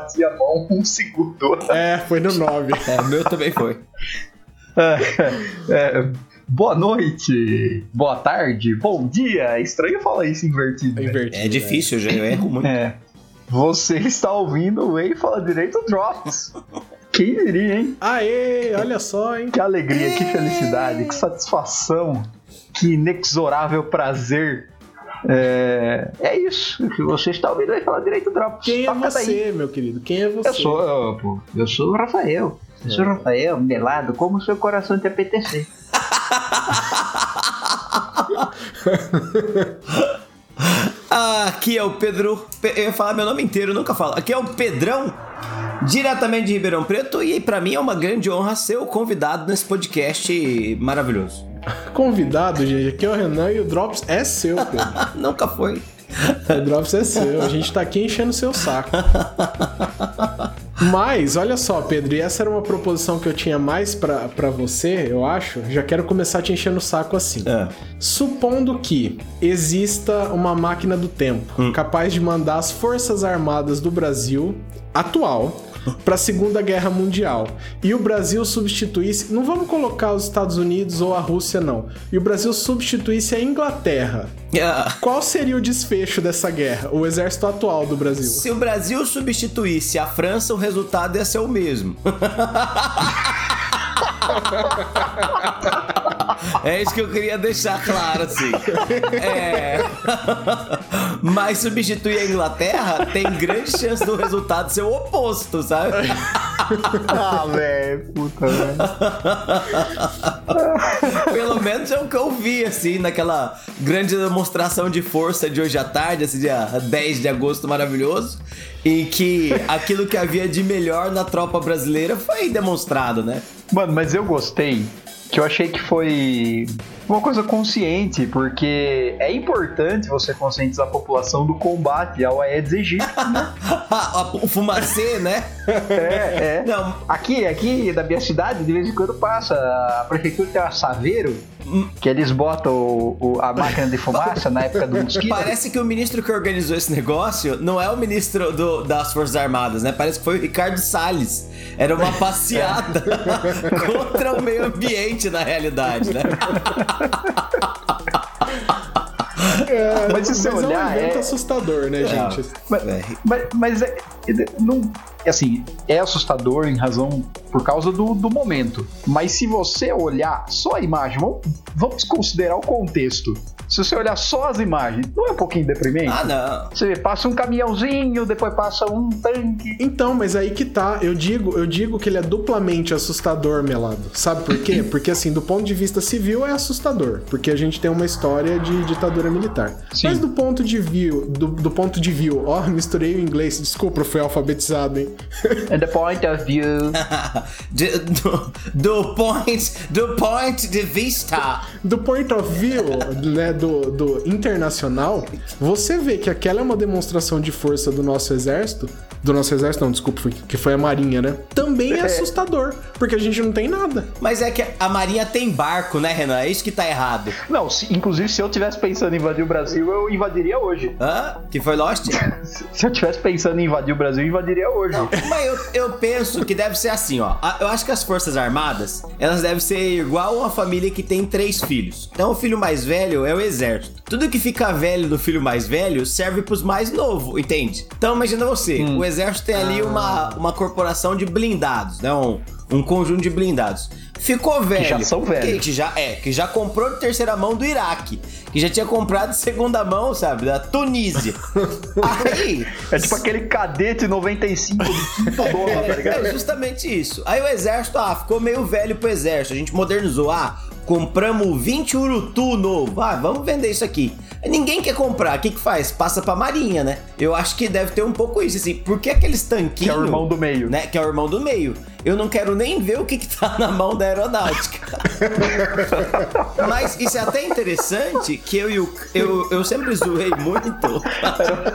bati a mão, um segundo. É, foi no 9. É, o meu também foi. É, é, boa noite, boa tarde, bom dia. É estranho falar isso invertido. É né? invertido. É difícil, eu já eu erro muito. É. Você está ouvindo o Ei Fala Direito Drops. Quem diria, hein? Aê, olha só, hein? Que alegria, que felicidade, que satisfação, que inexorável prazer. É, é isso. que Você está ouvindo aí falar direito Drops. Quem é Toca você, daí. meu querido? Quem é você? Eu sou, eu, pô, eu sou o Rafael. Eu sou o Rafael, melado como o seu coração te apetecer. Ah, aqui é o Pedro. Pe- Eu ia falar meu nome inteiro, nunca falo. Aqui é o Pedrão, diretamente de Ribeirão Preto, e pra mim é uma grande honra ser o convidado nesse podcast maravilhoso. Convidado, gente. Aqui é o Renan e o Drops é seu, Pedro. Ah, nunca foi. o Drops é seu. A gente tá aqui enchendo o seu saco. Mas, olha só, Pedro, e essa era uma proposição que eu tinha mais pra, pra você, eu acho. Já quero começar te enchendo o saco assim. É. Supondo que exista uma máquina do tempo capaz de mandar as Forças Armadas do Brasil atual para a Segunda Guerra Mundial e o Brasil substituísse, não vamos colocar os Estados Unidos ou a Rússia não, e o Brasil substituísse a Inglaterra. Ah, Qual seria o desfecho dessa guerra? O exército atual do Brasil? Se o Brasil substituísse a França, o resultado ia ser o mesmo. É isso que eu queria deixar claro, assim. É. Mas substituir a Inglaterra tem grande chance do resultado ser o oposto, sabe? Ah, velho, puta, velho. Pelo menos é o que eu vi, assim, naquela grande demonstração de força de hoje à tarde, esse dia 10 de agosto maravilhoso, em que aquilo que havia de melhor na tropa brasileira foi demonstrado, né? Mano, mas eu gostei, que eu achei que foi uma coisa consciente, porque é importante você conscientizar a população do combate ao Aedes aegypti. o fumacê, né? É, é. Não, Aqui, aqui na minha cidade, de vez em quando passa. A prefeitura tem uma saveiro que eles botam o- o- a máquina de fumaça na época do mosquito. Parece que o ministro que organizou esse negócio não é o ministro do- das Forças Armadas, né? Parece que foi o Ricardo Salles. Era uma passeada contra o meio ambiente, na realidade, né? É, Mas se você é um olhar, evento é- assustador, né, gente? Mas, É. mas, mas é, é- não, assim, é assustador em razão por causa do, do momento. Mas se você olhar só a imagem, vamos, vamos considerar o contexto. Se você olhar só as imagens, não é um pouquinho deprimente? Ah, não. Você vê, passa um caminhãozinho, depois passa um tanque. Então, mas aí que tá, eu digo, eu digo que ele é duplamente assustador, Melado. Sabe por quê? Porque assim, do ponto de vista civil é assustador, porque a gente tem uma história de ditadura militar. Sim. Mas do ponto de view, do, do ponto de view, ó, misturei o inglês, desculpa, eu fui alfabetizado, hein? And the point of view. De- do, do point, do point de vista. Do point of view, né, do, do internacional, você vê que aquela é uma demonstração de força do nosso exército, do nosso exército não, desculpa, foi- que foi a marinha, né? Também é assustador, porque a gente não tem nada. Mas é que a Marinha tem barco, né, Renan? É isso que tá errado. Não, se- inclusive se eu tivesse pensando em invadir o Brasil, eu invadiria hoje. Hã? Que foi Lost? Se se eu tivesse pensando em invadir o Brasil, eu invadiria hoje. Mas eu, eu penso que deve ser assim, ó. Eu acho que as Forças Armadas, elas devem ser igual uma família que tem três filhos. Então o filho mais velho é o exército. Tudo que fica velho do filho mais velho serve pros mais novos, entende? Então imagina você, o exército tem ali uma, uma corporação de blindados, né? Um, um conjunto de blindados. Ficou velho. já são velhos. Que, que já, é, que já comprou de terceira mão do Iraque. Que já tinha comprado de segunda mão, sabe? Da Tunísia. Aí, É tipo aquele cadete 95 de quinto tá ligado? é justamente isso. Aí o exército, ah, ficou meio velho pro exército. A gente modernizou. Ah, compramos 20 Urutu novo. Ah, vamos vender isso aqui. Ninguém quer comprar. O que que faz? Passa pra marinha, né? Eu acho que deve ter um pouco isso, assim. Porque aqueles tanquinhos... Que é o irmão do meio. Né? Que é o irmão do meio. Eu não quero nem ver o que que tá na mão da aeronáutica. Mas isso é até interessante que eu e o... Eu, eu sempre zoei muito...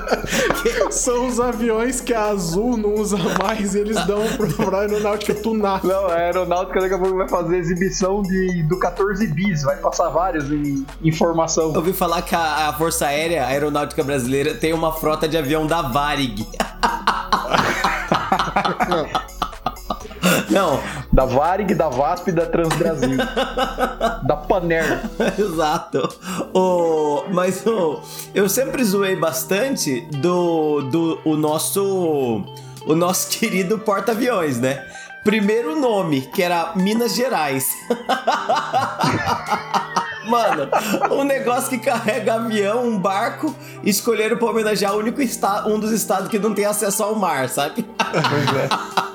São os aviões que a Azul não usa mais e eles dão pro pra aeronáutica tunar. Não, a aeronáutica daqui a pouco vai fazer exibição de, do 14 bis, vai passar vários em informação. Eu ouvi falar que a, a Força Aérea a Aeronáutica Brasileira tem uma frota de avião da Varig. Não, Da Varig, da VASP e da Transbrasil. da Paner. Exato. O, mas o, eu sempre zoei bastante do, do o nosso o nosso querido porta-aviões, né? Primeiro nome, que era Minas Gerais. Mano, um negócio que carrega avião, um barco, escolheram pra homenagear o único estado, um dos estados que não tem acesso ao mar, sabe?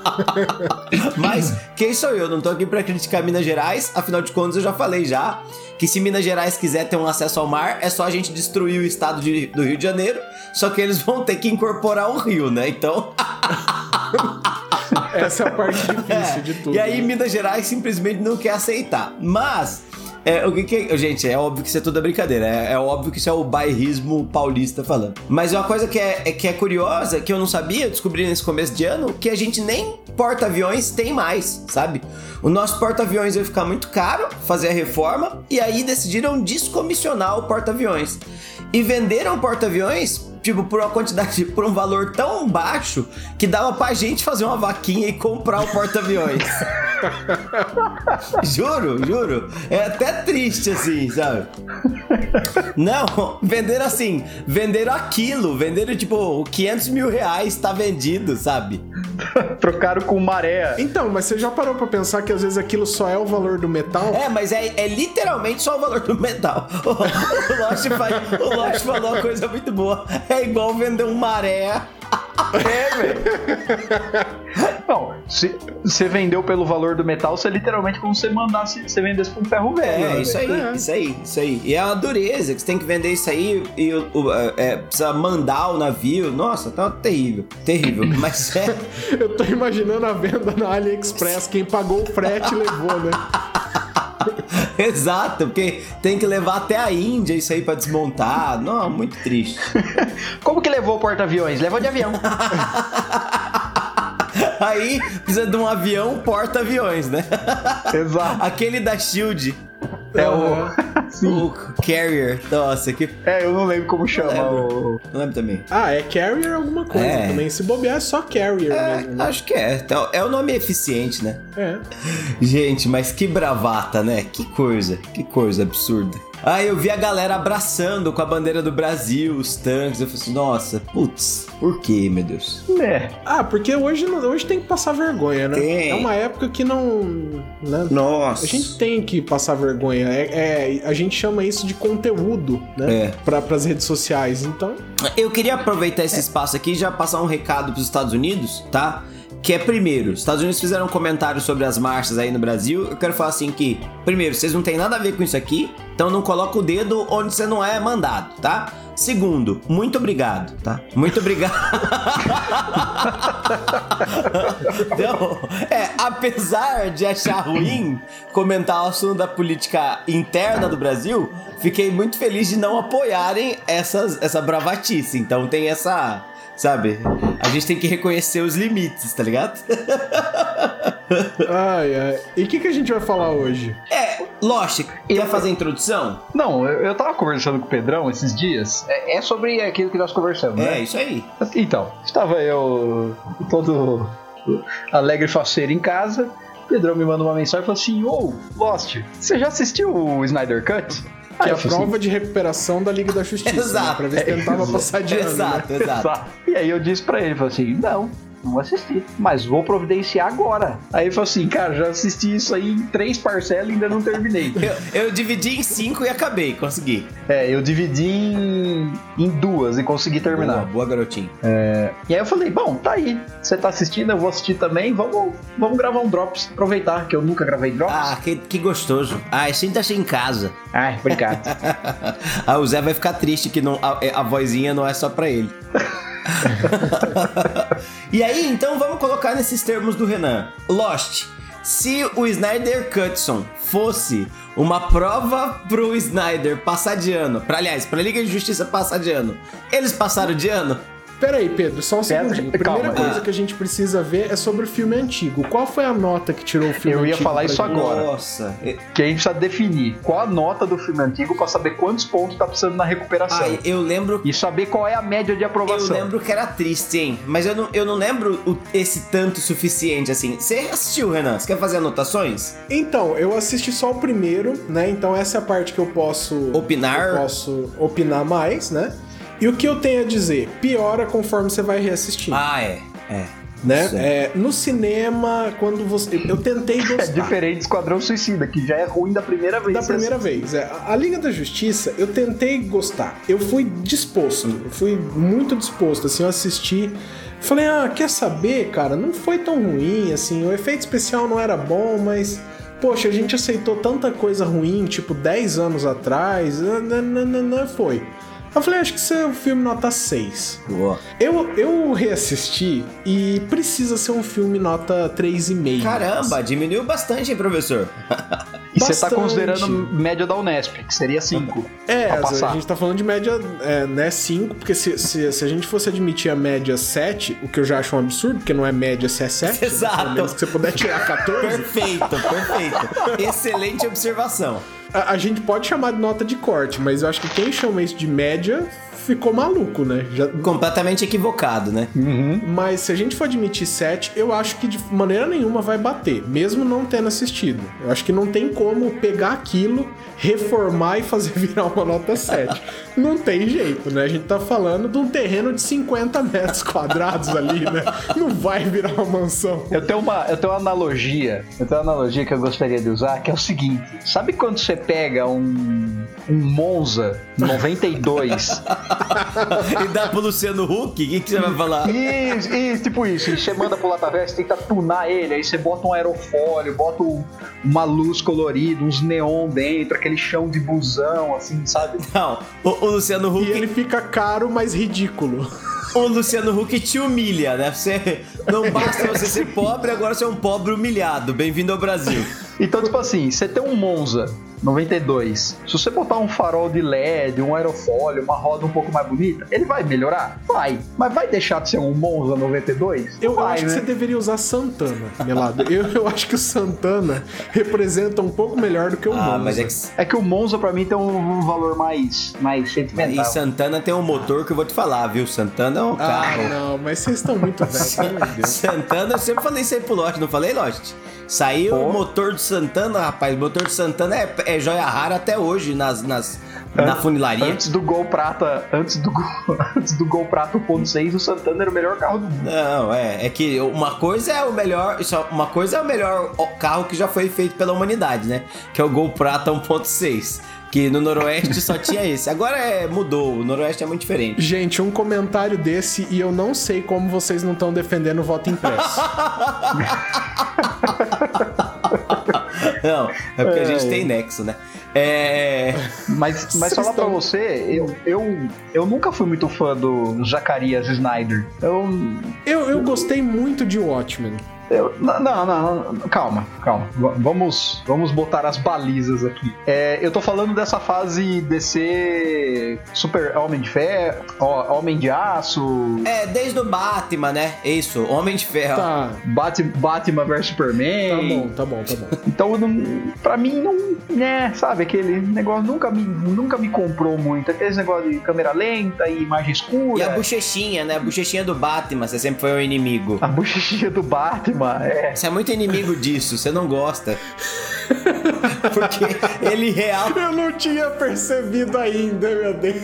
Mas quem sou eu? Não tô aqui pra criticar Minas Gerais, afinal de contas eu já falei já que se Minas Gerais quiser ter um acesso ao mar, é só a gente destruir o estado de- do Rio de Janeiro, só que eles vão ter que incorporar o rio, né? Então, Essa é a parte difícil é, de tudo. E aí né? Minas Gerais simplesmente não quer aceitar. Mas é, o que que gente, é óbvio que isso é toda brincadeira. É, é óbvio que isso é o bairrismo paulista falando. Mas uma coisa que é, é que é curiosa, que eu não sabia, descobri nesse começo de ano, que a gente nem porta-aviões tem mais, sabe? O nosso porta-aviões ia ficar muito caro, fazer a reforma, e aí decidiram descomissionar o porta-aviões. E venderam porta-aviões tipo, por uma quantidade, por um valor tão baixo que dava pra gente fazer uma vaquinha e comprar o porta-aviões. juro, juro. É até triste assim, sabe? Não, venderam assim, venderam aquilo, venderam tipo 500 mil reais, tá vendido, sabe? Trocaram com maré. Então, mas você já parou pra pensar que às vezes aquilo só é o valor do metal? É, mas é, é literalmente só o valor do metal. O, o Lost, faz- o Lost falou uma coisa muito boa. É igual vender um maré. É, velho. Não, se você vendeu pelo valor do metal, você é literalmente como se você mandasse, você vendesse por um ferro velho. É, né, isso aí? É. isso aí, isso aí. E é uma dureza, que você tem que vender isso aí e o- o- é, precisa mandar o navio. Nossa, tá terrível, terrível. Mas é. Eu tô imaginando a venda na AliExpress, quem pagou o frete levou, né? Exato, porque tem que levar até a Índia isso aí pra desmontar. Não, muito triste. Como que levou o porta-aviões? Levou de avião. Aí precisa de um avião porta-aviões, né? Exato. Aquele da Shield. É o. O Carrier. Nossa, que. É, eu não lembro como chama lembro. o. Não lembro também. Ah, é Carrier alguma coisa É. também. Se bobear é só Carrier É, mesmo, né? acho que é. Então, É o nome eficiente, né? É. Gente, mas que bravata, né? Que coisa, que coisa absurda. Aí eu vi a galera abraçando com a bandeira do Brasil, os tanques. Eu falei assim, nossa, putz, por quê, meu Deus? É. Ah, porque hoje, hoje tem que passar vergonha, né? Tem. É uma época que não. Né? Nossa. A gente tem que passar vergonha. É, é- a gente chama isso de conteúdo, né? É. Para as redes sociais. Então, Eu queria aproveitar esse espaço aqui e já passar um recado pros Estados Unidos, tá? Que é primeiro, os Estados Unidos fizeram um comentário sobre as marchas aí no Brasil. Eu quero falar assim que, primeiro, vocês não têm nada a ver com isso aqui, então não coloca o dedo onde você não é mandado, tá? Segundo, muito obrigado, tá? Muito obrigado. então, é, apesar de achar ruim comentar o assunto da política interna do Brasil, fiquei muito feliz de não apoiarem essas, essa bravatice. Então tem essa. Sabe? A gente tem que reconhecer os limites, tá ligado? ai, ai. E o que, que a gente vai falar hoje? É, Lost, quer fazer a introdução? Não, eu, eu tava conversando com o Pedrão esses dias. É, é sobre aquilo que nós conversamos, É, né? isso aí. Então, estava eu todo alegre e faceiro em casa. O Pedrão me manda uma mensagem e falou assim: Ô, Lost, você já assistiu o Snyder Cut? Que é a prova de recuperação da Liga da Justiça. Exato. Né? Pra ver se tentava É, passar de ano. Né? exato, exato. Exato. E aí eu disse pra ele, falei assim, não, não assisti, mas vou providenciar agora. Aí ele falou assim, cara, já assisti isso aí em três parcelas e ainda não terminei. Eu, eu dividi em cinco e acabei, consegui. é, eu dividi em, em duas e consegui Boa, terminar. boa garotinho. E aí eu falei, bom, tá aí, você tá assistindo, eu vou assistir também, vamos, vamos gravar um Drops, aproveitar que eu nunca gravei Drops. Ah, que, que gostoso. Ah, sinta-se em casa. Ai, obrigado. ah, o Zé vai ficar triste que não, a, a vozinha não é só pra ele. e aí, então vamos colocar nesses termos do Renan. Lost. Se o Snyder Cutson fosse uma prova pro Snyder passar de ano, pra, aliás, pra Liga de Justiça passar de ano, eles passaram de ano? Pera aí, Pedro, só um Pera, segundinho. A primeira calma, coisa é. que a gente precisa ver é sobre o filme antigo. Qual foi a nota que tirou o filme Eu ia antigo falar isso agora. Nossa. E- Que a gente precisa definir qual a nota do filme antigo pra saber quantos pontos tá precisando na recuperação. Ai, eu lembro. E saber qual é a média de Eu aprovação. lembro que era triste, hein? Mas eu não, eu não lembro o- esse tanto suficiente assim. Você assistiu, Renan? Você quer fazer anotações? Então, eu assisti só o primeiro, né? Então essa é a parte que eu posso Opinar? eu posso opinar mais, né? E o que eu tenho a dizer, piora conforme você vai reassistindo, Ah, é. É. né? é. É, no cinema, quando você eu tentei É gostar. diferente de Esquadrão Suicida, que já é ruim da primeira vez. Da primeira vez. É, a Liga da Justiça, eu tentei gostar. Eu fui disposto. Eu fui muito disposto. Assim, eu assisti. Falei, ah, quer saber, cara? Não foi tão ruim, assim. O efeito especial não era bom, mas. Poxa, a gente aceitou tanta coisa ruim, tipo, 10 anos atrás. Nananana, foi. Eu falei, acho que isso é um filme nota 6. Boa. Eu, eu reassisti e precisa ser um filme nota 3,5. Caramba, diminuiu bastante, hein, professor? E você tá considerando média da Unesp, que seria 5. É, a gente tá falando de média, é, né, 5, porque se, se, se a gente fosse admitir a média 7, o que eu já acho um absurdo, porque não é média se é 7, Exato. pelo menos que você puder tirar 14, Perfeito, perfeito. Excelente observação. A, gente pode chamar de nota de corte, mas eu acho que quem chama isso de média ficou maluco, né? Já, Completamente equivocado, né? mas se a gente for admitir 7, eu acho que de maneira nenhuma vai bater, mesmo não tendo assistido. Eu acho que não tem como pegar aquilo, reformar e fazer virar uma nota 7. não tem jeito, né? A gente tá falando de um terreno de 50 metros quadrados ali, né? Não vai virar uma mansão. Eu tenho uma, eu tenho uma analogia, eu tenho uma analogia que eu gostaria de usar, que é o seguinte: sabe quando você pega um, um Monza 92 E dá pro Luciano Huck? O que, que você vai falar? Isso, isso, tipo isso. E você manda pro Latavés, tenta tunar ele, aí você bota um aerofólio, bota um- uma luz colorida, uns neon dentro, aquele chão de busão, assim, sabe? Não, o, o Luciano E Huck. ele fica caro, mas ridículo. O Luciano Huck te humilha, né? Você não basta você ser pobre, agora você é um pobre humilhado. Bem-vindo ao Brasil. Então, tipo assim, você tem um Monza 92. Se você botar um farol de LED, um aerofólio, uma roda um pouco mais bonita, ele vai melhorar? Vai. Mas vai deixar de ser um Monza 92? Eu, vai, acho que né? você deveria usar Santana, Melado. Eu, eu acho que o Santana representa um pouco melhor do que o Ah, Monza. mas é que. É que o Monza pra mim tem um, um valor mais, mais sentimental. E Santana tem um motor que eu vou te falar, viu? Santana é um Ah, carro. não, mas vocês estão muito velhos. Santana, eu sempre falei isso aí pro Lost, não falei, Lost? Saiu Pô. o motor do Santana, rapaz. O motor do Santana é, é joia rara até hoje nas, nas, na funilaria. Antes do Gol Prata, antes do Gol, antes do Gol Prata 1.6, o Santana era o melhor carro do mundo. Não, é, é que uma coisa é o melhor, isso é- uma coisa é o melhor carro que já foi feito pela humanidade, né? Que é o Gol Prata 1.6, que no Noroeste só tinha esse. Agora é, mudou, o Noroeste é muito diferente. Gente, um comentário desse e eu não sei como vocês não estão defendendo o voto impresso. Não, é porque a É. gente tem nexo, né? É. Mas, mas falar pra estão- você, eu, eu, eu nunca fui muito fã do Zacarias Snyder. Eu, Eu, eu gostei muito de Watchmen. Eu não, não, não, não, calma, calma. V- Vamos, vamos botar as balizas aqui. É, eu tô falando dessa fase DC Super Homem de Ferro, ó, Homem de Aço, É, desde o Batman, né? Isso, Homem de Ferro. Tá, Bat- Batman vs tá Superman. bom, tá bom, tá bom. Então, não, pra mim, não. né, sabe, aquele negócio nunca me, nunca me comprou muito. Aqueles negócio de câmera lenta e imagem escura. E a bochechinha, né? A bochechinha do Batman, você sempre foi o inimigo. A bochechinha do Batman, é. Você é muito inimigo disso, você não gosta. Porque ele real. Eu não tinha percebido ainda, meu Deus.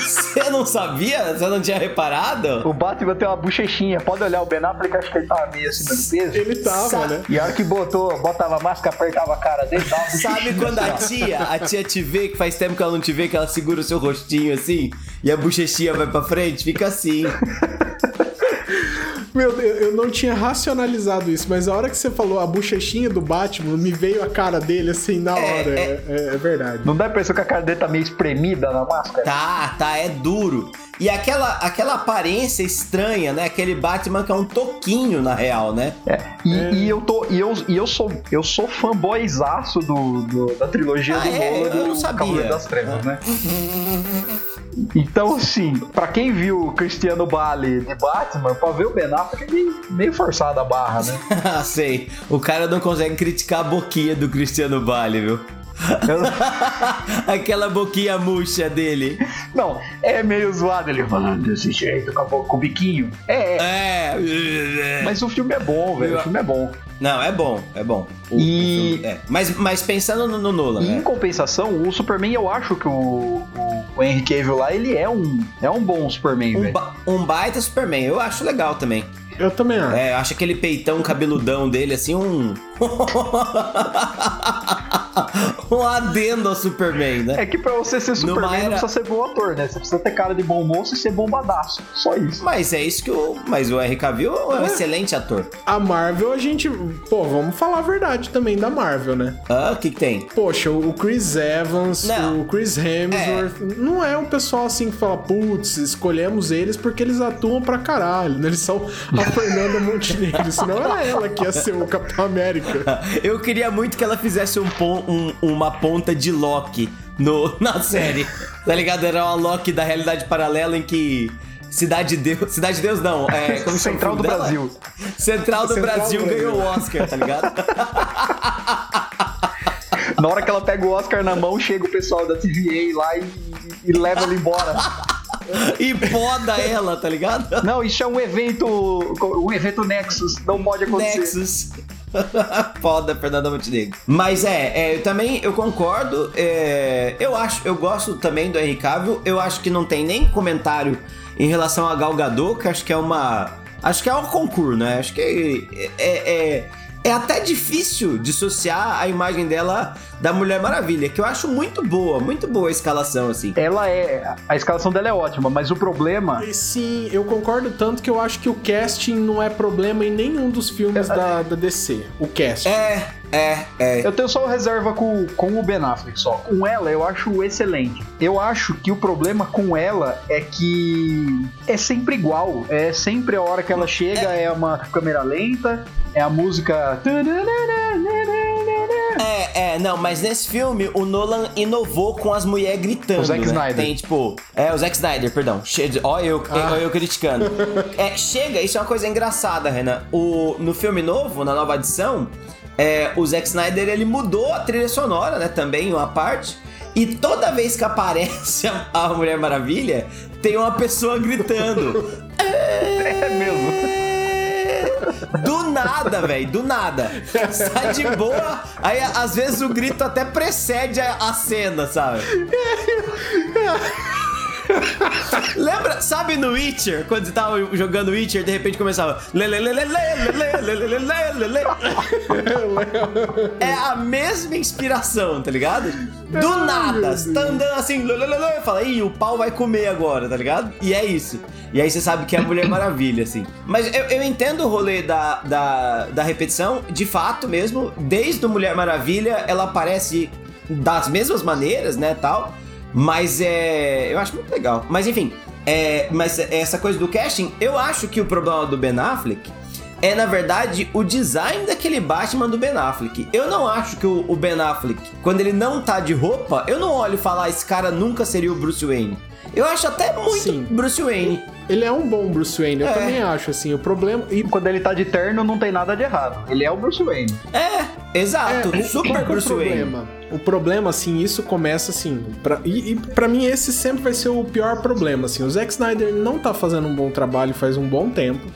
Você não sabia? Você não tinha reparado? O Batman tem uma bochechinha. Pode olhar o Ben Affleck, acho que ele tava meio acima do peso. Ele tava, Sa- né? E a hora que botou, botava a máscara, apertava a cara dele, dava Sabe bochechinha quando a assim, tia, a tia te vê, que faz tempo que ela não te vê, que ela segura o seu rostinho assim, e a bochechinha vai pra frente? Fica assim. Meu Deus, eu não tinha racionalizado isso, mas a hora que você falou a bochechinha do Batman, me veio a cara dele assim na É, hora. é. É, é- é verdade. Não dá a impressão que a cara dele tá meio espremida na máscara? Tá, tá, é duro. E aquela, aquela aparência estranha, né? Aquele Batman que é um toquinho, na real, né? É. E, e eu tô. E eu, e eu sou eu sou fanboyzaço do, do- da trilogia Ah, do é? Nolan Eu do não sabia. Cavaleiro das Trevas, né? Então, assim, pra quem viu o Cristiano Bale de Batman, pra ver o Ben Affleck é meio, meio forçada a barra, né? Sei. O cara não consegue criticar a boquinha do Cristiano Bale, viu? Aquela boquinha murcha dele. Não, é meio zoado ele falando desse jeito, com, a bo- com o biquinho. É, É. mas o filme é bom, velho. O filme é bom. Não, é bom, é bom. O- E- o filme- é. Mas, mas pensando no, no Nolan, E em né? compensação, o Superman, eu acho que o, o, o Henry Cavill lá, ele é um, é um bom Superman, Um, velho. ba- um baita Superman, eu acho legal também. Eu também acho. É, eu acho aquele peitão cabeludão dele, assim, um. um adendo ao Superman, né? É que pra você ser Numa Superman era- não precisa ser bom ator, né? Você precisa ter cara de bom moço e ser bombadaço. Só isso. Mas é isso que o. Mas o Henry Cavill é um excelente ator. A Marvel, a gente. Pô, vamos falar a verdade também da Marvel, né? Ah, o que, que tem? Poxa, o Chris Evans, Não. o Chris Hemsworth, não é um pessoal assim que fala, putz, escolhemos eles porque eles atuam pra caralho, né? Eles são a Fernanda Montenegro, senão era ela que ia ser o Capitão América. Eu queria muito que ela fizesse um um- uma ponta de Loki no, na série. Tá ligado? Era uma Loki da realidade paralela em que. Cidade de Deus. Cidade de Deus não. É, como Central do dela? Brasil. Central do Central Brasil ganhou o. Oscar, tá ligado? Na hora que ela pega o Oscar na mão, chega o pessoal da TVA lá e, e leva ela embora. e poda ela, tá ligado? Não, isso é um evento. Um evento Nexus. Não pode acontecer. Nexus. Foda, Fernanda Montenegro. Mas é, é, eu também eu concordo. é, eu acho, eu gosto também do Henry Cavill. Eu acho que não tem nem comentário em relação a Gal Gadot, que acho que é uma. Acho que é um concurso, né? Acho que é, é, é até difícil dissociar a imagem dela da Mulher Maravilha, que eu acho muito boa, muito boa a escalação, assim. Ela é. A escalação dela é ótima, mas o problema. Sim, eu concordo tanto que eu acho que o casting não é problema em nenhum dos filmes da, da DC. O casting. É, é, é. Eu tenho só reserva com, com o Ben Affleck só. Com ela eu acho excelente. Eu acho que o problema com ela é que é sempre igual. É sempre a hora que ela chega, é uma câmera lenta, é a música. É, é, não, mas nesse filme o Nolan inovou com as mulheres gritando. O Zack né? Snyder. Tem tipo. É, o Zack Snyder, perdão. Che- Ó, eu, Ah. ó eu criticando. É, chega, isso é uma coisa engraçada, Renan. O, no filme novo, na nova edição, é, o Zack Snyder ele mudou a trilha sonora, né? Também, uma parte. E toda vez que aparece a, a Mulher Maravilha, tem uma pessoa gritando. É mesmo. Do nada, velho, do nada. Está de boa, aí às vezes o grito até precede a cena, sabe? Lembra, sabe no Witcher, quando tava jogando Witcher, de repente começava. é a mesma inspiração, tá ligado? Do nada, você tá andando assim, fala, ih, o pau vai comer agora, tá ligado? E é isso. E aí você sabe que é a Mulher Maravilha, assim. Mas eu, eu entendo o rolê da, da, da repetição, de fato mesmo. Desde o Mulher Maravilha, ela aparece das mesmas maneiras, né, tal. Mas é. Eu acho muito legal. Mas enfim, é, mas essa coisa do casting, eu acho que o problema do Ben Affleck é, na verdade, o design daquele Batman do Ben Affleck. Eu não acho que o, o Ben Affleck, quando ele não tá de roupa, eu não olho e falar, "Ah, esse cara nunca seria o Bruce Wayne. Eu acho até muito Sim. Bruce Wayne. Ele é um bom Bruce Wayne, eu É. também acho, assim. O problema. E Quando ele tá de terno, não tem nada de errado. Ele é o Bruce Wayne. É, exato. É, super é Bruce o Wayne. problema? O problema, assim, isso começa assim. Pra, e, e pra mim, esse sempre vai ser o pior problema. Assim, o Zack Snyder não tá fazendo um bom trabalho faz um bom tempo.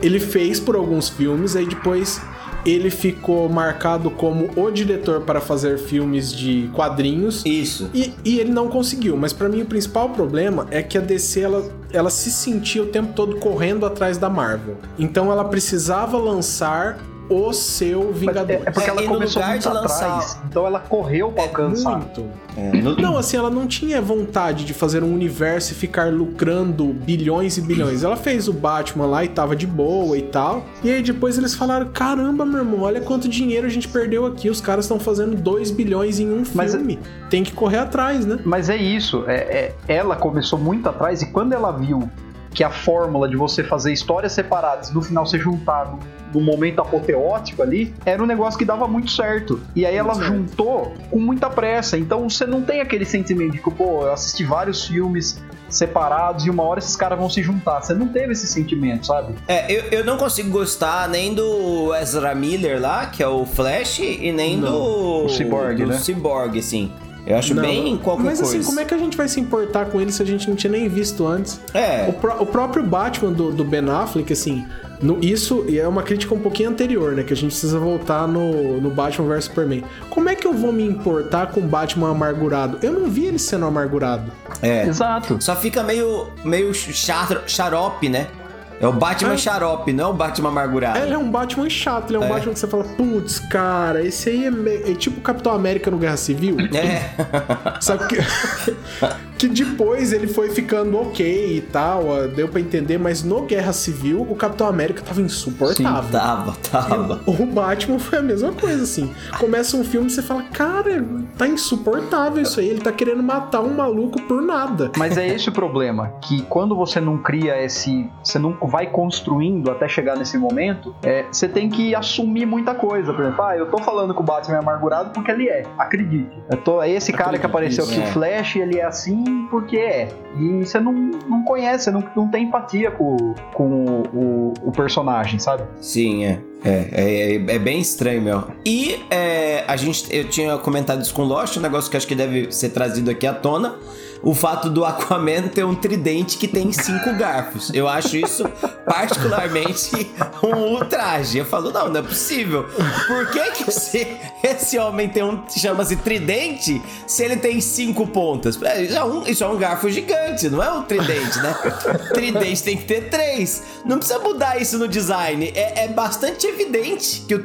Ele fez por alguns filmes, aí depois ele ficou marcado como o diretor para fazer filmes de quadrinhos. Isso. E, e ele não conseguiu, mas pra mim o principal problema é que a DC ela, ela se sentia o tempo todo correndo atrás da Marvel. Então ela precisava lançar o seu Mas Vingadores. é, é porque É, ela e começou lugar muito de lançar- atrás. Então ela correu pra alcançar. Muito. É, no- Não, assim, ela não tinha vontade de fazer um universo e ficar lucrando bilhões e bilhões. Ela fez o Batman lá e tava de boa e tal. E aí depois eles falaram: caramba, meu irmão, olha quanto dinheiro a gente perdeu aqui. Os caras estão fazendo 2 bilhões em um Mas- filme. Tem que correr atrás, né? Mas é isso, é, é- ela começou muito atrás e quando ela viu que a fórmula de você fazer histórias separadas no final se juntar no, momento apoteótico ali, era um negócio que dava muito certo. E aí ela Muito certo. juntou com muita pressa. Então você não tem aquele sentimento de que, pô, eu assisti vários filmes separados e uma hora esses caras vão se juntar. Você não teve esse sentimento, sabe? É, eu, eu não consigo gostar nem do Ezra Miller lá, que é o Flash, e nem Não, do. o Cyborg, do né? Cyborg, assim. Eu acho Não, bem qualquer Mas coisa. assim, como é que a gente vai se importar com ele se a gente não tinha nem visto antes? É. O, pró- o próprio Batman do, do Ben Affleck, assim, no- isso é uma crítica um pouquinho anterior, né? Que a gente precisa voltar no, no Batman vs Superman. Como é que eu vou me importar com o Batman amargurado? Eu não vi ele sendo amargurado. É. Exato. Só fica meio, meio char- xarope, né? É o Batman É. xarope, não é o Batman amargurado. Ele é um Batman chato, ele é um É. Batman que você fala, putz, cara, esse aí é, me- é tipo o Capitão América no Guerra Civil. É. Sabe que, que depois ele foi ficando ok e tal, deu pra entender, mas no Guerra Civil o Capitão América tava insuportável. Tava, tava. O Batman foi a mesma coisa, assim. Começa um filme e você fala, cara, tá insuportável isso aí, ele tá querendo matar um maluco por nada. Mas é esse o problema, que quando você não cria esse, você não vai construindo até chegar nesse momento, é, você tem que assumir muita coisa. Por exemplo, ah, eu tô falando que o Batman é amargurado porque ele é, acredite. Eu tô, é esse cara que Acredite, apareceu aqui, é. o Flash, ele é assim porque é. E você não, não conhece, não, não tem empatia com, com o, o, o personagem, sabe? Sim, é. É, é, é bem estranho, meu. E é, a gente, eu tinha comentado isso com o Lost, um negócio que acho que deve ser trazido aqui à tona. O fato do Aquaman ter um tridente que tem cinco garfos. Eu acho isso particularmente um ultraje. Eu falo, não, não é possível. Por que, que esse, esse homem tem um. chama-se tridente se ele tem cinco pontas? É, Isso é, um, isso é um garfo gigante, não é um tridente, né? tridente tem que ter três. Não precisa mudar isso no design. É, é bastante evidente que o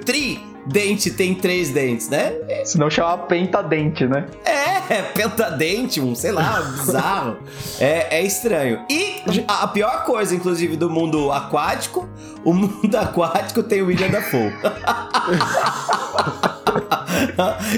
tridente tem três dentes, né? Senão chama pentadente, né? É, pentadente, um, sei lá, bizarro. É, é estranho. E a, pior coisa, inclusive, do mundo aquático, o mundo aquático tem o William Dafoe.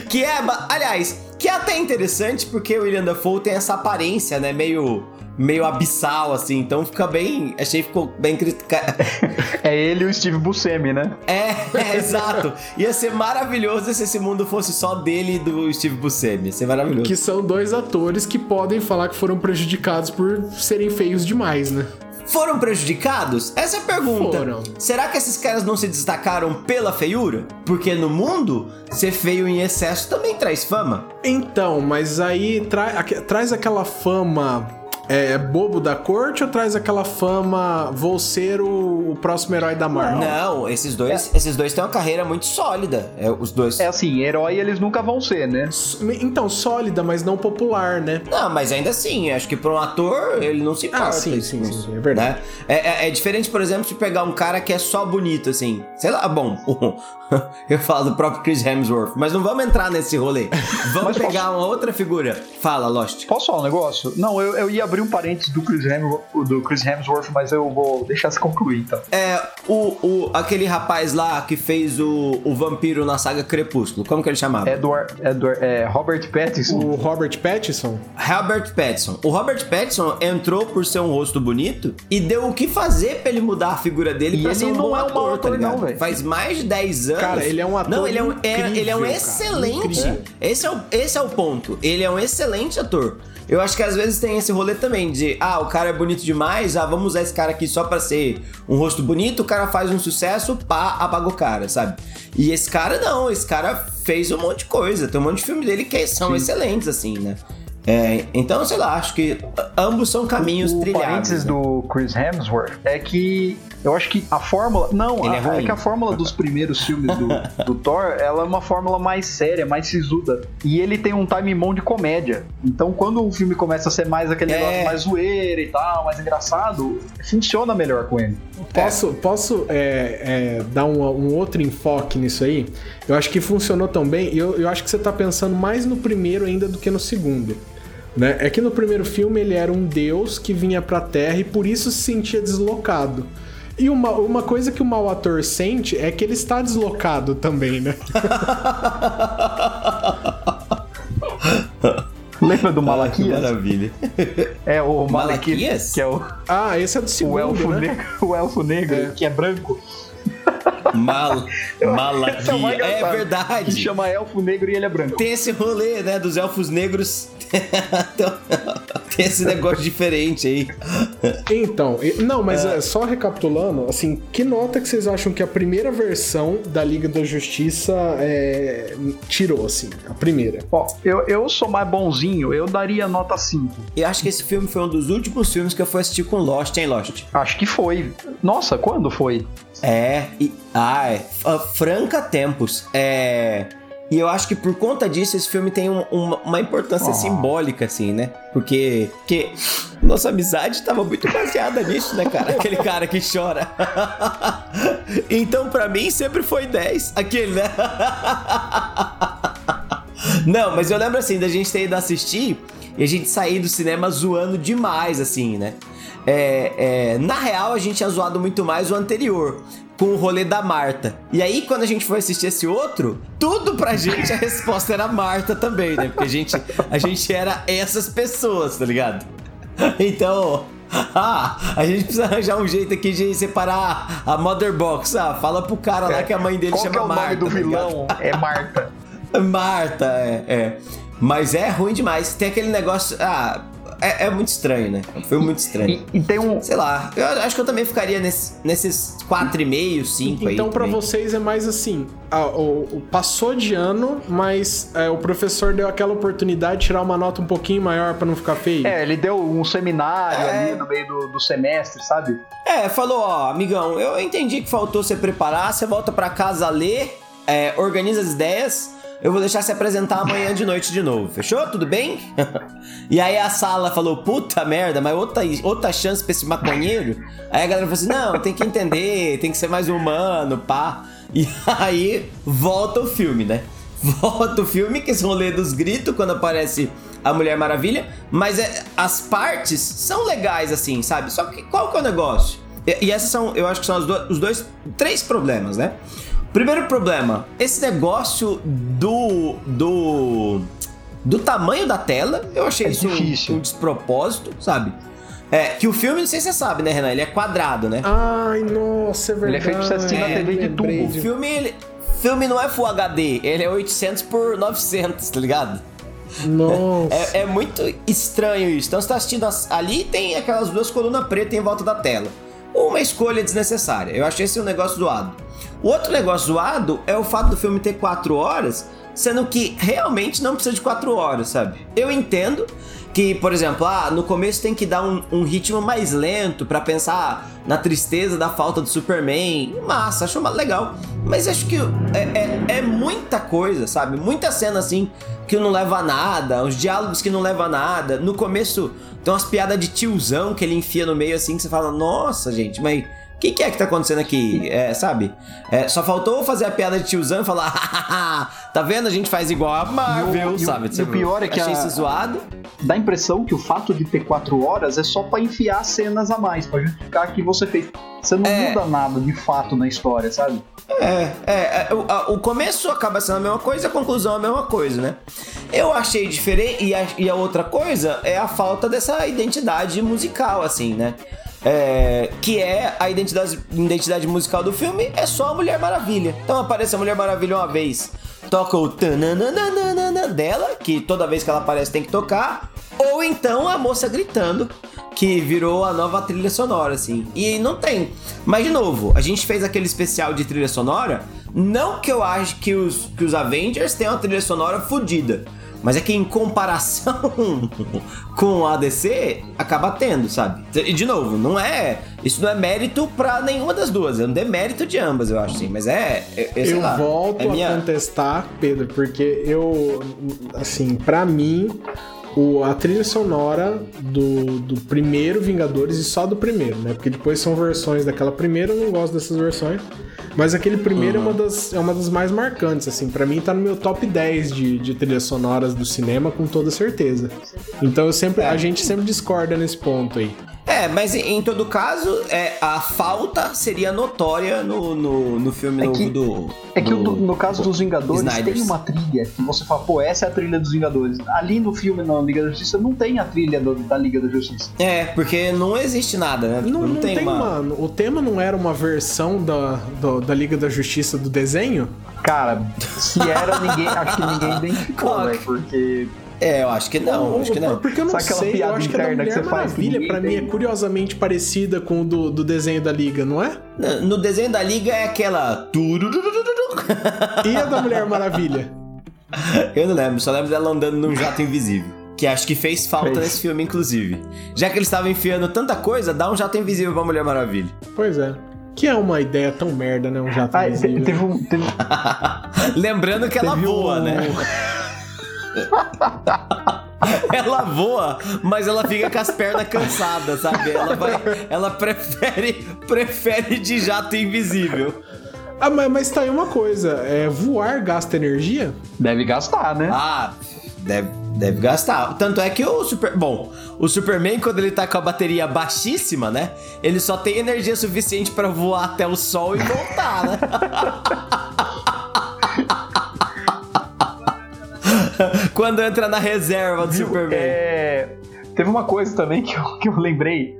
que é, aliás, que é até interessante porque o William Dafoe tem essa aparência, né, meio meio abissal assim, então fica bem, achei que ficou bem criticado. É ele e o Steve Buscemi, né? É, é, exato. Ia ser maravilhoso se esse mundo fosse só dele e do Steve Buscemi. Ia ser maravilhoso. Que são dois atores que podem falar que foram prejudicados por serem feios demais, né? Foram prejudicados? Essa é a pergunta. Foram. Será que esses caras não se destacaram pela feiura? Porque no mundo, ser feio em excesso também traz fama. Então, mas aí tra- traz aquela fama é, bobo da corte ou traz aquela fama vou ser o, o próximo herói da Marvel? Não, esses dois, esses dois têm uma carreira muito sólida. É, os dois. É assim, herói eles nunca vão ser, né? S- Então, sólida, mas não popular, né? Não, mas ainda assim, acho que para um ator ele não se importa. Ah, sim, sim, isso, sim, é verdade. né? É, é- é diferente, por exemplo, de pegar um cara que é só bonito, assim. Sei lá, bom, eu falo do próprio Chris Hemsworth, mas não vamos entrar nesse rolê. Vamos pegar uma outra figura. Fala, Lost. Posso falar um negócio? Não, eu, eu ia abrir um parênteses do Chris, Hemsworth, do Chris Hemsworth, mas eu vou deixar se concluir, então. É, o, o, aquele rapaz lá que fez o, o vampiro na saga Crepúsculo, como que ele chamava? Edward, Edward é, Robert Pattinson. O Robert Pattinson, Robert Pattinson. O Robert Pattinson entrou por ser um rosto bonito e deu o que fazer pra ele mudar a figura dele E pra ele ser um não bom é um ator, ator tá ligado? não. Faz mais de 10 anos. Cara, ele é um ator Não, ele é um, é- ele é um incrível, cara. excelente. Incrível. Esse é, o, esse é o ponto. Ele é um excelente ator. Eu acho que às vezes tem esse rolê também de, ah, o cara é bonito demais, ah, vamos usar esse cara aqui só pra ser um rosto bonito, o cara faz um sucesso, pá, apaga o cara, sabe? E esse cara não, esse cara fez um monte de coisa, tem um monte de filme dele que são excelentes, assim, né? É, então, sei lá, acho que ambos são caminhos o trilhados. parênteses né? do Chris Hemsworth é que eu acho que a fórmula. Não, Ele a- é ruim. que a fórmula dos primeiros filmes do, do Thor ela é uma fórmula mais séria, mais sisuda. E ele tem um time bom de comédia. Então quando o filme começa a ser mais aquele É. negócio mais zoeira e tal, mais engraçado, funciona melhor com ele. Posso, posso é, é, dar um, um outro enfoque nisso aí? Eu acho que funcionou tão bem, e eu, eu acho que você tá pensando mais no primeiro ainda do que no segundo. Né? É que no primeiro filme ele era um deus que vinha pra Terra e por isso se sentia deslocado. E uma, uma coisa que o mau ator sente é que ele está deslocado também, né? Lembra do Malaquias? maravilha. É o Malaquias? Malaquias, que é o, Ah, esse é do segundo, o elfo né? negro, o elfo negro É. que é branco. Mal, Esse é É Que verdade. chama elfo negro e ele é branco. Tem esse rolê, né, dos elfos negros. esse negócio diferente aí. Então, não, mas é. só recapitulando, assim, que nota que vocês acham que a primeira versão da Liga da Justiça é, tirou, assim, a primeira? Ó, eu, eu sou mais bonzinho, eu daria nota 5. Eu acho que esse filme foi um dos últimos filmes que eu fui assistir com Lost, hein, Lost? Acho que foi. Nossa, quando foi? É, e, ah, é, Franca Tempos. É, e eu acho que por conta disso, esse filme tem um, uma, uma, importância oh. simbólica, assim, né? Porque, porque nossa amizade tava muito baseada nisso, né, cara? Aquele cara que chora. então, para mim, sempre foi 10. Aquele, né? Não, mas eu lembro, assim, da gente ter ido assistir e a gente sair do cinema zoando demais, assim, né? É, é, na real, a gente tinha zoado muito mais o anterior com o rolê da Marta. E aí, quando a gente foi assistir esse outro, tudo pra gente a resposta era Marta também, né? Porque a gente, a gente era essas pessoas, tá ligado? Então, ah, a gente precisa arranjar um jeito aqui de separar a Mother Box. Ah, fala pro cara lá que a mãe dele Qual chama é o Marta. nome do tá vilão é Marta. Marta, é, é. Mas é ruim demais. Tem aquele negócio. Ah, é, é, muito estranho, né? Foi muito estranho. E, e, tem um. Sei lá, eu acho que eu também ficaria nesse, nesses 4,5, 5 aí. Então, para vocês é mais assim: a, o, o, passou de ano, mas é, o professor deu aquela oportunidade de tirar uma nota um pouquinho maior para não ficar feio. É, ele deu um seminário é... ali no meio do, do semestre, sabe? É, falou: ó, amigão, eu entendi que faltou você preparar, você volta para casa ler, é, organiza as ideias eu vou deixar se apresentar amanhã de noite de novo. Fechou? Tudo bem? e aí a sala falou, puta merda, mas outra, outra chance pra esse maconheiro? Aí a galera falou assim, não, tem que entender, tem que ser mais humano, pá. E aí volta o filme, né? Volta o filme, que esse rolê dos gritos quando aparece a Mulher Maravilha, mas é, as partes são legais assim, sabe? Só que qual que é o negócio? E, e essas são, eu acho que são os dois, os dois três problemas, né? Primeiro problema, esse negócio do. do. do tamanho da tela, eu achei é isso um, um, despropósito, sabe? É, que o filme, não sei se você sabe, né, Renan? Ele é quadrado, né? Ai, nossa, é verdade. Ele é feito pra você assistir é, na TV de tubo. O filme, ele, filme não é Full HD, ele é 800 por 900, tá ligado? Nossa. É, é, muito estranho isso. Então você tá assistindo ali tem aquelas duas colunas pretas em volta da tela. Uma escolha desnecessária. Eu achei esse um negócio doado. O outro negócio zoado é o fato do filme ter quatro horas, sendo que realmente não precisa de quatro horas, sabe? Eu entendo que, por exemplo, ah, no começo tem que dar um, um ritmo mais lento para pensar na tristeza da falta do Superman. Massa, acho legal. Mas acho que é, é, é, muita coisa, sabe? Muita cena assim que não leva a nada, os diálogos que não levam a nada. No começo tem umas piadas de tiozão que ele enfia no meio assim que você fala, nossa, gente, mas o que, que, é que tá acontecendo aqui? É, sabe? É, só faltou fazer a piada de tiozão e falar, tá vendo? A gente faz igual a Marvel, e sabe? E o pior é que Achei a... isso zoado. Dá a impressão que o fato de ter quatro horas é só para enfiar cenas a mais, para justificar que você fez. Você não é... muda nada de fato na história, sabe? É, é, é o, a, o, começo acaba sendo a mesma coisa, a conclusão é a mesma coisa, né? Eu achei diferente, e a, e a outra coisa é a falta dessa identidade musical, assim, né? É, que é a identidade, identidade musical do filme, é só a Mulher Maravilha. Então aparece a Mulher Maravilha uma vez, toca o dela, que toda vez que ela aparece tem que tocar, ou então a moça gritando, que virou a nova trilha sonora, assim. E não tem. Mas, de novo, a gente fez aquele especial de trilha sonora. Não que eu acho que os, que os Avengers tenham uma trilha sonora fodida. Mas é que em comparação com a DC, acaba tendo, sabe? E de novo, não é. Isso não é mérito para nenhuma das duas. É um demérito de ambas, eu acho, sim. Mas é. é, é eu lá, volto é a contestar, Pedro, porque eu. Assim, para mim, o, a trilha sonora do, do primeiro Vingadores e só do primeiro, né? Porque depois são versões daquela primeira, eu não gosto dessas versões. Mas aquele primeiro uhum. é, uma das, é uma das mais marcantes, assim. para mim tá no meu top 10 de, de trilhas sonoras do cinema, com toda certeza. Então eu sempre, é. a gente sempre discorda nesse ponto aí. É, mas em todo caso, é, a falta seria notória no, no, no filme é que, do. É que do, no caso dos Vingadores Snyders. tem uma trilha que você fala, pô, essa é a trilha dos Vingadores. Ali no filme, na Liga da Justiça, não tem a trilha do, da Liga da Justiça. É, porque não existe nada, né? Não, não, não tem, tem uma... mano. O tema não era uma versão da, do, da Liga da Justiça do desenho? Cara, se era, ninguém. acho que ninguém identificou, né? Porque É, eu acho que não, Ou- acho que não. Porque eu não aquela sei, eu acho que a da interna que Mulher você faz que Maravilha, pra mim, é curiosamente parecida com o do, do desenho da Liga, não é? No- No desenho da Liga é aquela. E a da Mulher Maravilha? Eu não lembro, só lembro dela andando num jato invisível. Que acho que fez falta Fez. nesse filme, inclusive. Já que eles estavam enfiando tanta coisa, dá um jato invisível pra Mulher Maravilha. Pois é. Que é uma ideia tão merda, né? Um jato Ah, te- invisível. teve um. Teve, Lembrando que ela teve voa, um- né? Ela voa, mas ela fica com as pernas cansadas, sabe? Ela vai, ela prefere, prefere de jato invisível. Ah, mas, mas tá aí uma coisa. É, voar gasta energia? Deve gastar, né? Ah, deve, deve gastar. Tanto é que o Super, bom, o Superman quando ele tá com a bateria baixíssima, né? Ele só tem energia suficiente pra voar até o sol e voltar, né? quando entra na reserva do Superman. É, teve uma coisa também que eu, que eu lembrei.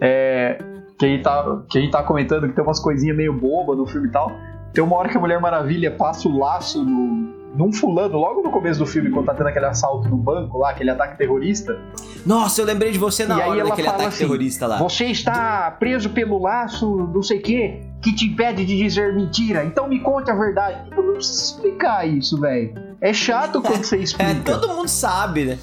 É, que, a gente tá, que a gente tá comentando que tem umas coisinhas meio boba no filme e tal. Tem uma hora que a Mulher Maravilha passa o laço no, num fulano, logo no começo do filme, quando tá tendo aquele assalto no banco lá, aquele ataque terrorista. Nossa, eu lembrei de você na e aí hora ela daquele ataque assim: terrorista lá. Você está preso pelo laço, não sei o quê, que te impede de dizer mentira. Então me conte a verdade. Eu não preciso explicar isso, velho. É chato quando você É, explica. todo mundo sabe, né?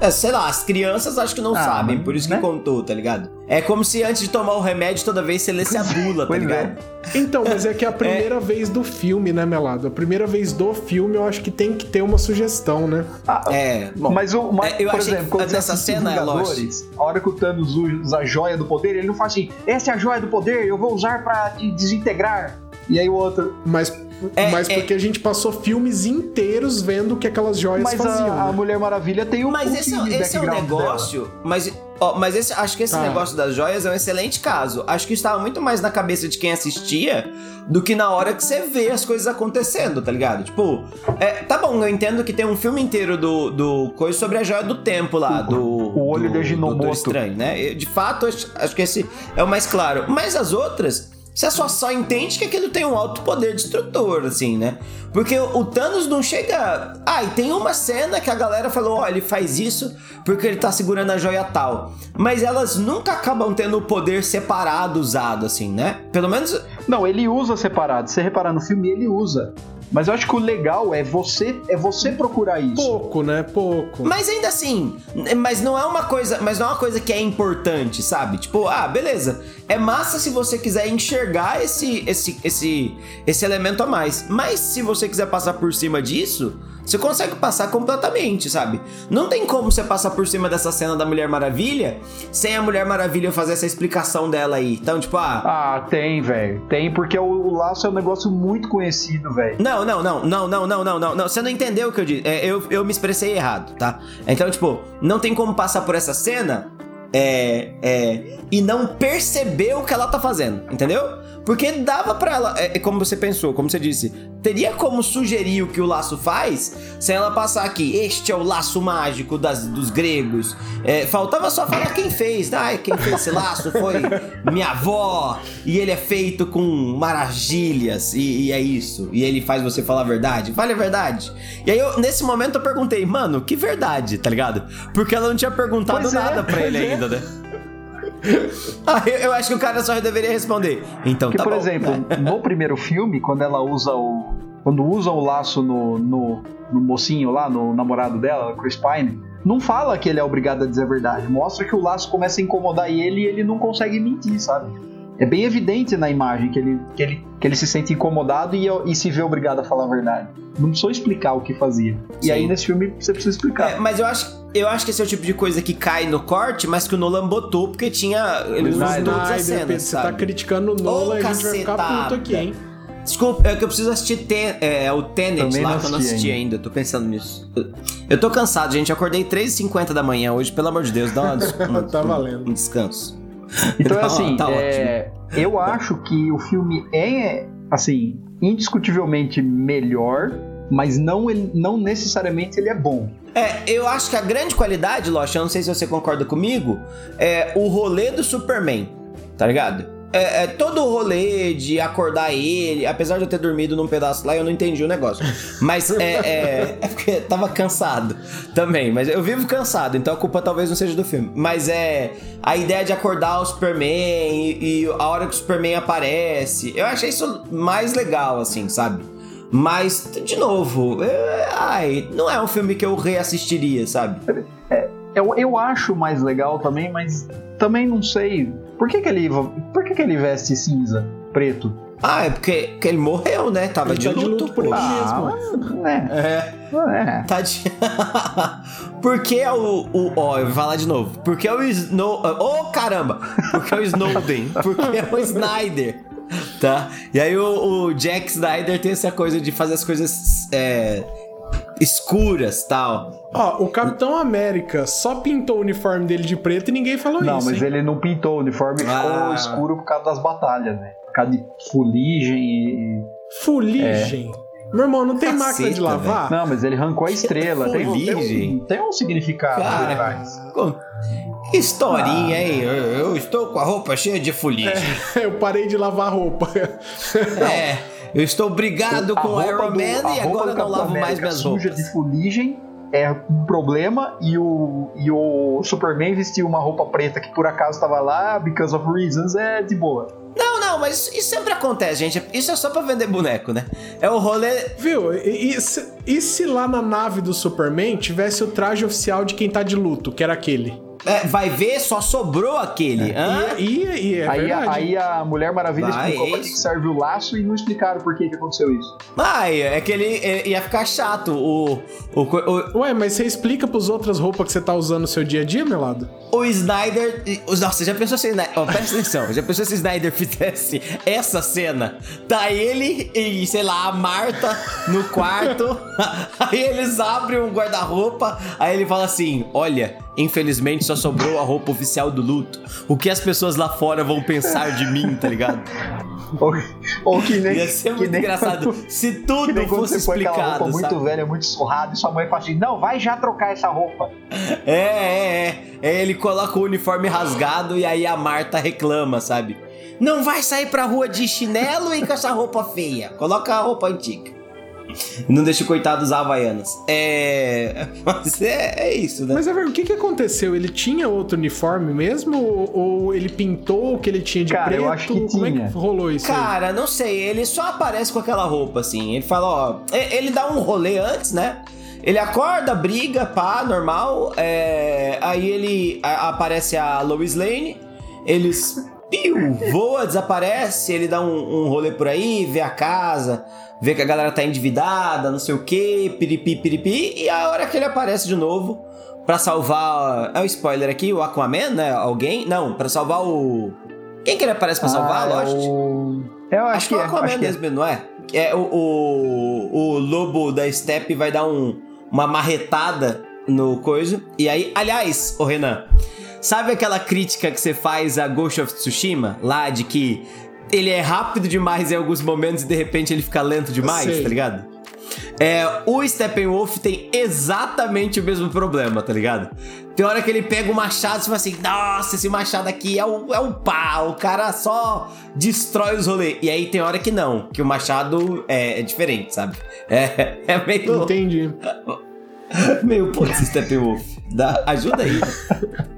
É, sei lá, as crianças acho que não Ah, sabem, por isso que né? contou, tá ligado? É como se antes de tomar o remédio, toda vez você lesse a bula, tá ligado? Então, mas é que é a primeira vez do filme, né, Melado? A primeira vez do filme eu acho que tem que ter uma sugestão, né? Ah, É, bom. Mas, o, mas É, eu por exemplo, que quando você nessa cena, é a hora que o Thanos usa a joia do poder, ele não fala assim, essa é a joia do poder, eu vou usar pra te desintegrar. E aí o outro... Mas, É, mas é. porque a gente passou filmes inteiros vendo o que aquelas joias Mas faziam. a, a né? Mulher Maravilha tem um Mas esse, é- esse é um negócio. Mas, ó, mas esse, acho que esse Tá. negócio das joias é um excelente caso. Acho que estava muito mais na cabeça de quem assistia do que na hora que você vê as coisas acontecendo, tá ligado? Tipo, é, tá bom, eu entendo que tem um filme inteiro do, do coisa sobre a joia do tempo lá, O- do. o olho do de Ajinomoto. Doutor Estranho, né? De fato, acho, acho que esse é o mais claro. Mas as outras. Você só, só entende que aquilo tem um alto poder destrutor, assim, né? Porque o, Thanos não chega. Ah, e tem uma cena que a galera falou: ó, ele faz isso porque ele tá segurando a joia tal. Mas elas nunca acabam tendo o poder separado usado, assim, né? Pelo menos. Não, ele usa separado. Se você reparar no filme, ele usa. Mas eu acho que o legal é você é você procurar isso. Pouco, né? Pouco. Mas ainda assim, mas não é uma coisa, mas não é uma coisa que é importante, sabe? Tipo, ah, beleza. É massa se você quiser enxergar esse esse esse esse elemento a mais. Mas se você quiser passar por cima disso, você consegue passar completamente, sabe? Não tem como você passar por cima dessa cena da Mulher Maravilha sem a Mulher Maravilha fazer essa explicação dela aí. Então, tipo, ah, Ah, tem, velho. Tem, porque o, o laço é um negócio muito conhecido, velho. Não, não, não, não, não, não, não, não, não. Você não entendeu o que eu disse. É, eu, eu me expressei errado, tá? Então, tipo, não tem como passar por essa cena é, é, e não perceber o que ela tá fazendo, entendeu? Porque dava pra ela, é, é como você pensou, como você disse, teria como sugerir o que o laço faz sem ela passar aqui. Este é o laço mágico das, dos gregos. É, faltava só falar quem fez. Ah, quem fez esse laço foi minha avó. E ele é feito com maravilhas. E, e é isso. E ele faz você falar a verdade. Vale a verdade. E aí, eu, nesse momento, eu perguntei, mano, que verdade, tá ligado? Porque ela não tinha perguntado Pois é, nada pra pois ele é. ainda, né? Ah, eu, eu acho que o cara só deveria responder. Então, Porque, tá por bom. exemplo, no primeiro filme, quando ela usa o. Quando usa o laço no, no, no mocinho lá, no namorado dela, Chris Pine, não fala que ele é obrigado a dizer a verdade. Mostra que o laço começa a incomodar ele e ele não consegue mentir, sabe? É bem evidente na imagem que ele, que ele, que ele se sente incomodado e, e se vê obrigado a falar a verdade. Não precisou explicar o que fazia. E Sim. aí nesse filme você precisa explicar. É, mas eu acho, eu acho que esse é o tipo de coisa que cai no corte, mas que o Nolan botou porque tinha. Ele usou todas as cenas. Você tá criticando o Nolan Ô, e a gente vai ficar puto aqui, hein? Desculpa, é que eu preciso assistir Ten- é, o Tenet Também lá não que eu não assisti assisti ainda. Tô pensando nisso. Eu, tô cansado, gente. Eu acordei 3h50 da manhã hoje, pelo amor de Deus, dá uma, des- uma- Tá um- valendo. um descanso. Então é Tá- assim, tá é, eu acho que o filme é, assim, indiscutivelmente melhor, mas não, ele- não necessariamente ele é bom. É, eu acho que a grande qualidade, Lost, eu não sei se você concorda comigo, é o rolê do Superman, tá ligado? é, é, todo o rolê de acordar ele, apesar de eu ter dormido num pedaço lá, eu não entendi o negócio. Mas é, é, é porque tava cansado também. Mas eu vivo cansado, então a culpa talvez não seja do filme. Mas é a ideia de acordar o Superman e, e a hora que o Superman aparece. Eu achei isso mais legal, assim, sabe? Mas, de novo, é, ai, não é um filme que eu reassistiria, sabe? É, eu, eu acho mais legal também, mas também não sei. Por que, que ele. Por que, que ele veste cinza, preto? Ah, é porque, porque ele morreu, né? Tava Ele de tá de luto, luto por ele Ah, mesmo. é. É. É. Tá de. Por que o. o ó, eu vou falar de novo. Por que o Snow. Ô caramba! Por que o Snowden? Por que o Snyder? Tá? E aí o, o Jack Snyder tem essa coisa de fazer as coisas é, escuras tal. Ó, o Capitão América só pintou o uniforme dele de preto e ninguém falou Não, isso. mas hein? ele não pintou o uniforme, ficou Ah. escuro por causa das batalhas, né? Por causa de fuligem e. Fuligem. Meu irmão, não tem Caceta, máquina de lavar? Não, mas ele arrancou a estrela. tem, um- tem, Fuligem? um, tem um significado Cara, historinha, hein? Eu, eu estou com a roupa cheia de fuligem. Eu parei de lavar roupa. É. Eu estou brigado com o roupa Iron do- Man a e roupa agora do não lavo mais América minhas suja roupas. de fuligem é um problema e o, e o Superman vestiu uma roupa preta que por acaso estava lá, because of reasons, é de boa. Não, não, mas isso sempre acontece, gente. Isso é só pra vender boneco, né? É o rolê. Viu? E, e se, e se lá na nave do Superman tivesse o traje oficial de quem tá de luto, que era aquele? É, vai ver, só sobrou aquele. Hã? E, e, e é aí, a, aí a Mulher Maravilha Vai, explicou pra isso. que serve o laço e não explicaram por que, que aconteceu isso. Ai, é que ele é, ia ficar chato. O, o, o, Ué, mas você explica pros outras roupas que você tá usando no seu dia a dia, meu lado? o Snyder. Nossa, já pensou se. Snyder- Ó, presta atenção. Já pensou se Snyder fizesse essa cena? Tá ele e, sei lá, a Marta no quarto. aí eles abrem um guarda-roupa. Aí ele fala assim: Olha, infelizmente só sobrou a roupa oficial do luto. O que as pessoas lá fora vão pensar de mim, tá ligado? Ou, ou que nem. Ia ser muito nem engraçado se tudo fosse você põe explicado. roupa muito sabe? velha, muito surrada, e sua mãe fala assim: Não, vai já trocar essa roupa. É, é, é. É, Ele coloca o uniforme rasgado e aí a Marta reclama, sabe? Não vai sair pra rua de chinelo e com essa roupa feia. Coloca a roupa antiga. Não deixa o coitado usar Havaianas. É. Mas é, é isso, né? Mas, Ever, o que que aconteceu? Ele tinha outro uniforme mesmo? Ou, ou ele pintou o que ele tinha de Cara, preto? eu acho que Como é tinha. que rolou isso aí? Cara, não sei, ele só aparece com aquela roupa assim. Ele fala, ó. Ele dá um rolê antes, né? Ele acorda, briga, pá, normal. é, aí ele a- aparece a Lois Lane. Eles. Piu, voa, desaparece. Ele dá um, um rolê por aí, vê a casa, vê que a galera tá endividada, não sei o que, piripi, piripi. E a hora que ele aparece de novo pra salvar. É um spoiler aqui, o Aquaman, né? Alguém? Não, pra salvar o. Quem que ele aparece pra salvar, Ah, Lost? o... Eu acho, Acho que que é o é. Aquaman é. mesmo, não é? É o, o, o lobo da Steppe vai dar um, uma marretada no coisa. E aí, aliás, ô Renan, sabe aquela crítica que você faz a Ghost of Tsushima? Lá de que ele é rápido demais em alguns momentos e de repente ele fica lento demais, Sei. tá ligado? É, o Steppenwolf tem exatamente o mesmo problema, tá ligado? Tem hora que ele pega o machado e fala assim: Nossa, esse machado aqui é o, é o pá, o cara só destrói os rolês. E aí tem hora que não, que o machado é, é diferente, sabe? É, é meio. Entendi. Meio putz, Steppenwolf. Dá, ajuda aí.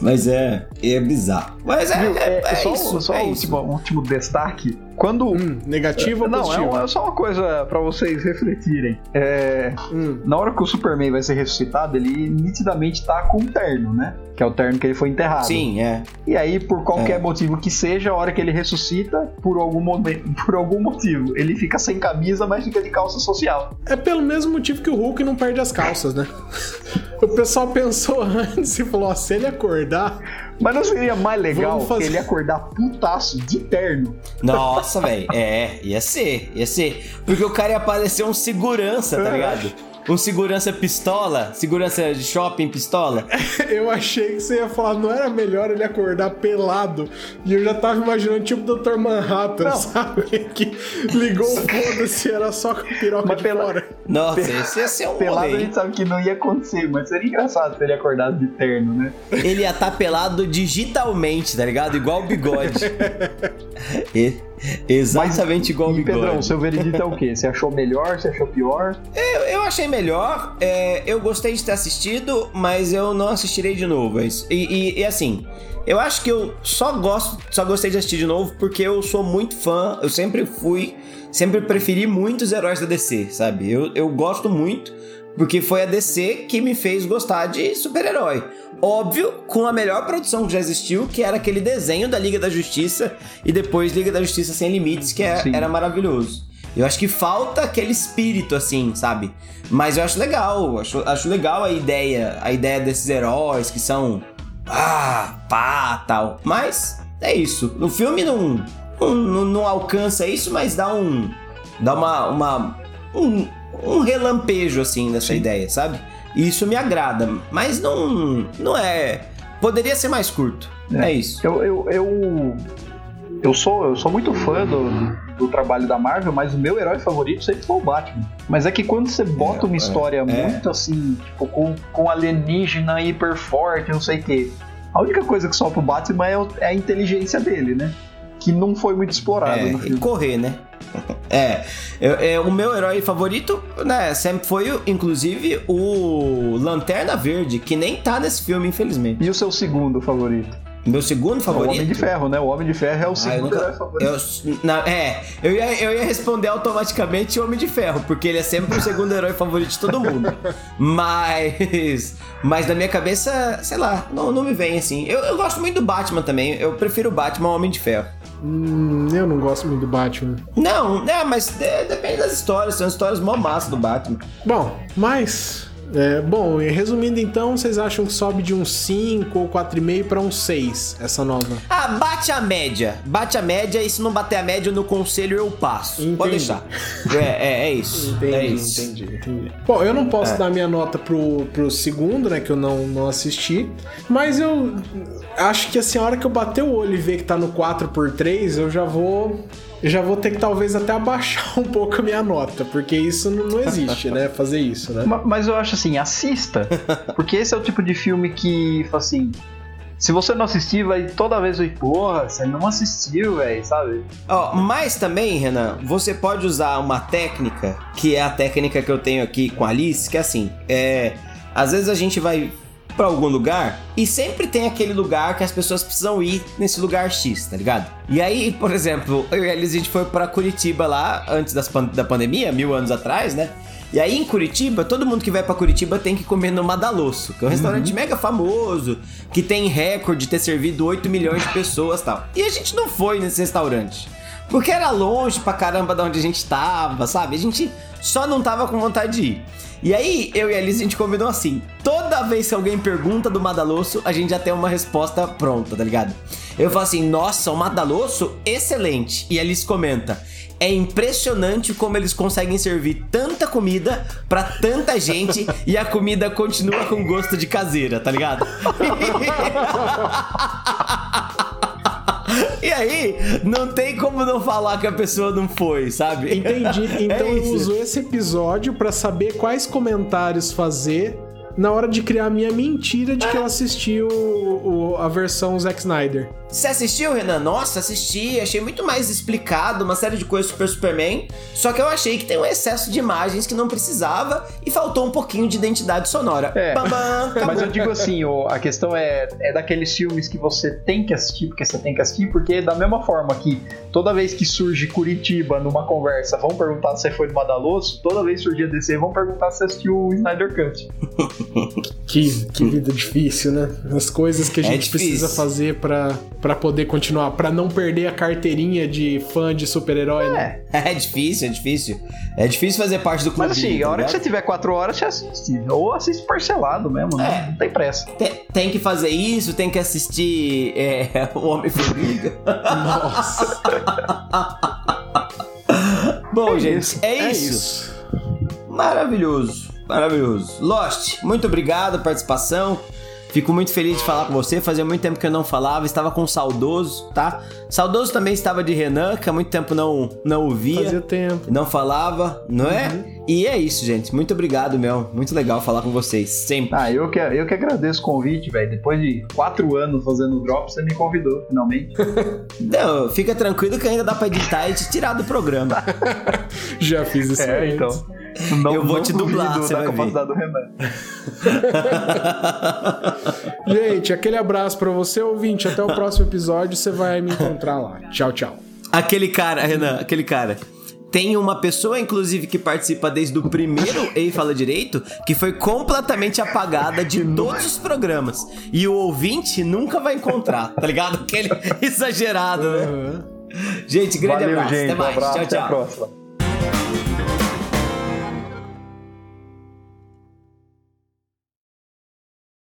Mas é, é bizarro. Mas é, Viu? é, É, é só isso. só é último destaque. Quando. Hum, negativo ou não, positivo? é, um- é só uma coisa pra vocês refletirem. É, Hum. na hora que o Superman vai ser ressuscitado, ele nitidamente tá com um terno, né? Que é o terno que ele foi enterrado. Sim, é. E aí, por qualquer É. motivo que seja, a hora que ele ressuscita, por algum, momento, por algum motivo, ele fica sem camisa, mas fica de calça social. É pelo mesmo motivo que o Hulk não perde as calças, né? o pessoal pensou antes e falou: ó, se ele acordar. Mas não seria mais legal fazer- ele acordar putaço de terno? Nossa, velho. É, ia ser, ia ser. Porque o cara ia parecer um segurança, tá ligado? Um segurança pistola, segurança de shopping pistola. Eu achei que você ia falar, não era melhor ele acordar pelado. E eu já tava imaginando tipo o Dr. Manhattan, Não. sabe? Que ligou o foda-se, era só com a piroca Mas de pela- fora. Nossa, esse ia ser um Pelado rolê, a gente sabe que não ia acontecer, mas seria engraçado se ele acordasse de terno, né? Ele ia estar pelado digitalmente, tá ligado? Igual o bigode. E- Exatamente igual o bigode. Pedrão, seu veredito é o quê? Você achou melhor? Você achou pior? Eu, eu achei melhor. é, eu gostei de ter assistido, mas eu não assistirei de novo. é. E, e- e assim, eu acho que eu só gosto, só gostei de assistir de novo porque eu sou muito fã. Eu sempre fui, sempre preferi muito os heróis da DC, sabe? Eu, eu gosto muito porque foi a DC que me fez gostar de super-herói. Óbvio, com a melhor produção que já existiu, que era aquele desenho da Liga da Justiça e depois Liga da Justiça Sem Limites, que é- era maravilhoso. Eu acho que falta aquele espírito, assim, sabe? Mas eu acho legal, acho, acho legal a ideia, a ideia desses heróis que são. Ah, pá, tal. Mas é isso. No filme não, não, não- alcança isso, mas dá um. dá uma. uma um, um relampejo, assim, dessa ideia, sabe? E isso me agrada, mas não. não é. Poderia ser mais curto. É, isso. Eu, eu, eu, eu, sou, eu sou muito fã do, do trabalho da Marvel, mas o meu herói favorito sempre foi o Batman. Mas é que quando você bota uma é, história é. muito assim, tipo, com, com alienígena hiper forte, não sei o quê. A única coisa que solta o Batman é, é a inteligência dele, né? Que não foi muito explorada É, e correr, né? É, eu- é, o meu herói favorito, né, sempre foi, o- inclusive, o Lanterna Verde, que nem tá nesse filme, infelizmente. E o seu segundo favorito? Meu segundo É o favorito. Homem de Ferro, né? O Homem de Ferro é o Ah, eu segundo nunca- herói favorito. eu- na- é, eu ia, eu ia responder automaticamente Homem de Ferro, porque ele é sempre o segundo herói favorito de todo mundo. Mas. Mas na minha cabeça, sei lá, não, não me vem assim. Eu, eu gosto muito do Batman também. Eu prefiro o Batman ao Homem de Ferro. Hum, eu não gosto muito do Batman. Não, é, mas de- depende das histórias. São histórias mó massa do Batman. Bom, mas. é, bom, resumindo então, vocês acham que sobe de um 5 ou 4,5 para um 6 essa nova? Ah, bate a média. Bate a média e se não bater a média no conselho eu passo. Pode Entendi. deixar. É, é, é isso. Entendi, é isso. entendi, entendi. Bom, eu não posso dar minha nota pro, pro segundo, né? Que eu não, não assisti. Mas eu acho que assim, a hora que eu bater o olho e ver que tá no 4x3, eu já vou. Eu já vou ter que talvez até abaixar um pouco a minha nota, porque isso não, não existe, né? Fazer isso, né? Ma- Mas eu acho assim, assista. Porque esse é o tipo de filme que, assim. Se você não assistir, vai toda vez vai, porra, você não assistiu, velho, sabe? Ó, mas também, Renan, você pode usar uma técnica, que é a técnica que eu tenho aqui com a Alice, que é assim, é, às vezes a gente vai pra algum lugar e sempre tem aquele lugar que as pessoas precisam ir nesse lugar X, tá ligado? E aí, por exemplo, eu e a Alice a gente foi pra Curitiba lá antes das da pandemia, mil anos atrás, né? E aí em Curitiba, todo mundo que vai pra Curitiba tem que comer no Madalosso, que é um restaurante mega famoso, que tem recorde de ter servido 8 milhões de pessoas e tal. E a gente não foi nesse restaurante. Porque era longe pra caramba de onde a gente tava, sabe? A gente só não tava com vontade de ir. E aí, eu e a Alice, a gente combinou assim: toda vez que alguém pergunta do Madalosso, a gente já tem uma resposta pronta, tá ligado? Eu falo assim: nossa, o Madalosso, excelente. E a Alice comenta: é impressionante como eles conseguem servir tanta comida pra tanta gente e a comida continua com gosto de caseira, tá ligado? E aí, não tem como não falar que a pessoa não foi, sabe? Entendi. Então É eu uso esse episódio pra saber quais comentários fazer na hora de criar a minha mentira de que eu assisti o, o- a versão Zack Snyder. Você assistiu, Renan? Nossa, assisti. Achei muito mais explicado, uma série de coisas Super Superman. Só que eu achei que tem um excesso de imagens que não precisava e faltou um pouquinho de identidade sonora. É. Bam, bam. Mas eu digo assim, ó, a questão é, é daqueles filmes que você tem que assistir, porque você tem que assistir, porque da mesma forma que toda vez que surge Curitiba numa conversa, vão perguntar se você foi no Madaloso, toda vez que surgir a DC, vão perguntar se você assistiu o Snyder Cut. Que, que vida difícil, né? As coisas que a É gente difícil. precisa fazer pra, pra poder continuar, pra não perder a carteirinha de fã de super-herói, né? É. É difícil, é difícil. É difícil fazer parte do clube. Mas assim, a hora que você tiver quatro horas, você assiste. Ou assiste parcelado mesmo, né? É. Não tem pressa. tem, tem que fazer isso, tem que assistir é, o Homem-Formiga. Nossa. Bom, É gente, isso, é, é isso. isso. Maravilhoso, maravilhoso. Lost, muito obrigado pela participação. Fico muito feliz de falar com você. Fazia muito tempo que eu não falava, estava com saudoso, tá? Saudoso também estava de Renan, que há muito tempo não, não ouvia. Fazia tempo. Não falava, não é? E é isso, gente. Muito obrigado, meu. Muito legal falar com vocês. Sempre. Ah, eu que, eu que agradeço o convite, velho. Depois de quatro anos fazendo drop, você me convidou, finalmente. Não, fica tranquilo que ainda dá pra editar e te tirar do programa. Já fiz isso É, antes. então. Não, Eu vou não te dublar, duvido você da vai ver. capacidade do Renan. Gente, aquele abraço pra você, ouvinte. Até o próximo episódio, você vai me encontrar lá. Tchau, tchau. Aquele cara, Renan, aquele cara. Tem uma pessoa, inclusive, que participa desde o primeiro Ei Fala Direito, que foi completamente apagada de todos os programas. E o ouvinte nunca vai encontrar, tá ligado? Aquele exagerado, né? Gente, grande Valeu, abraço. gente. Até Um mais. abraço, tchau, até a tchau. próxima.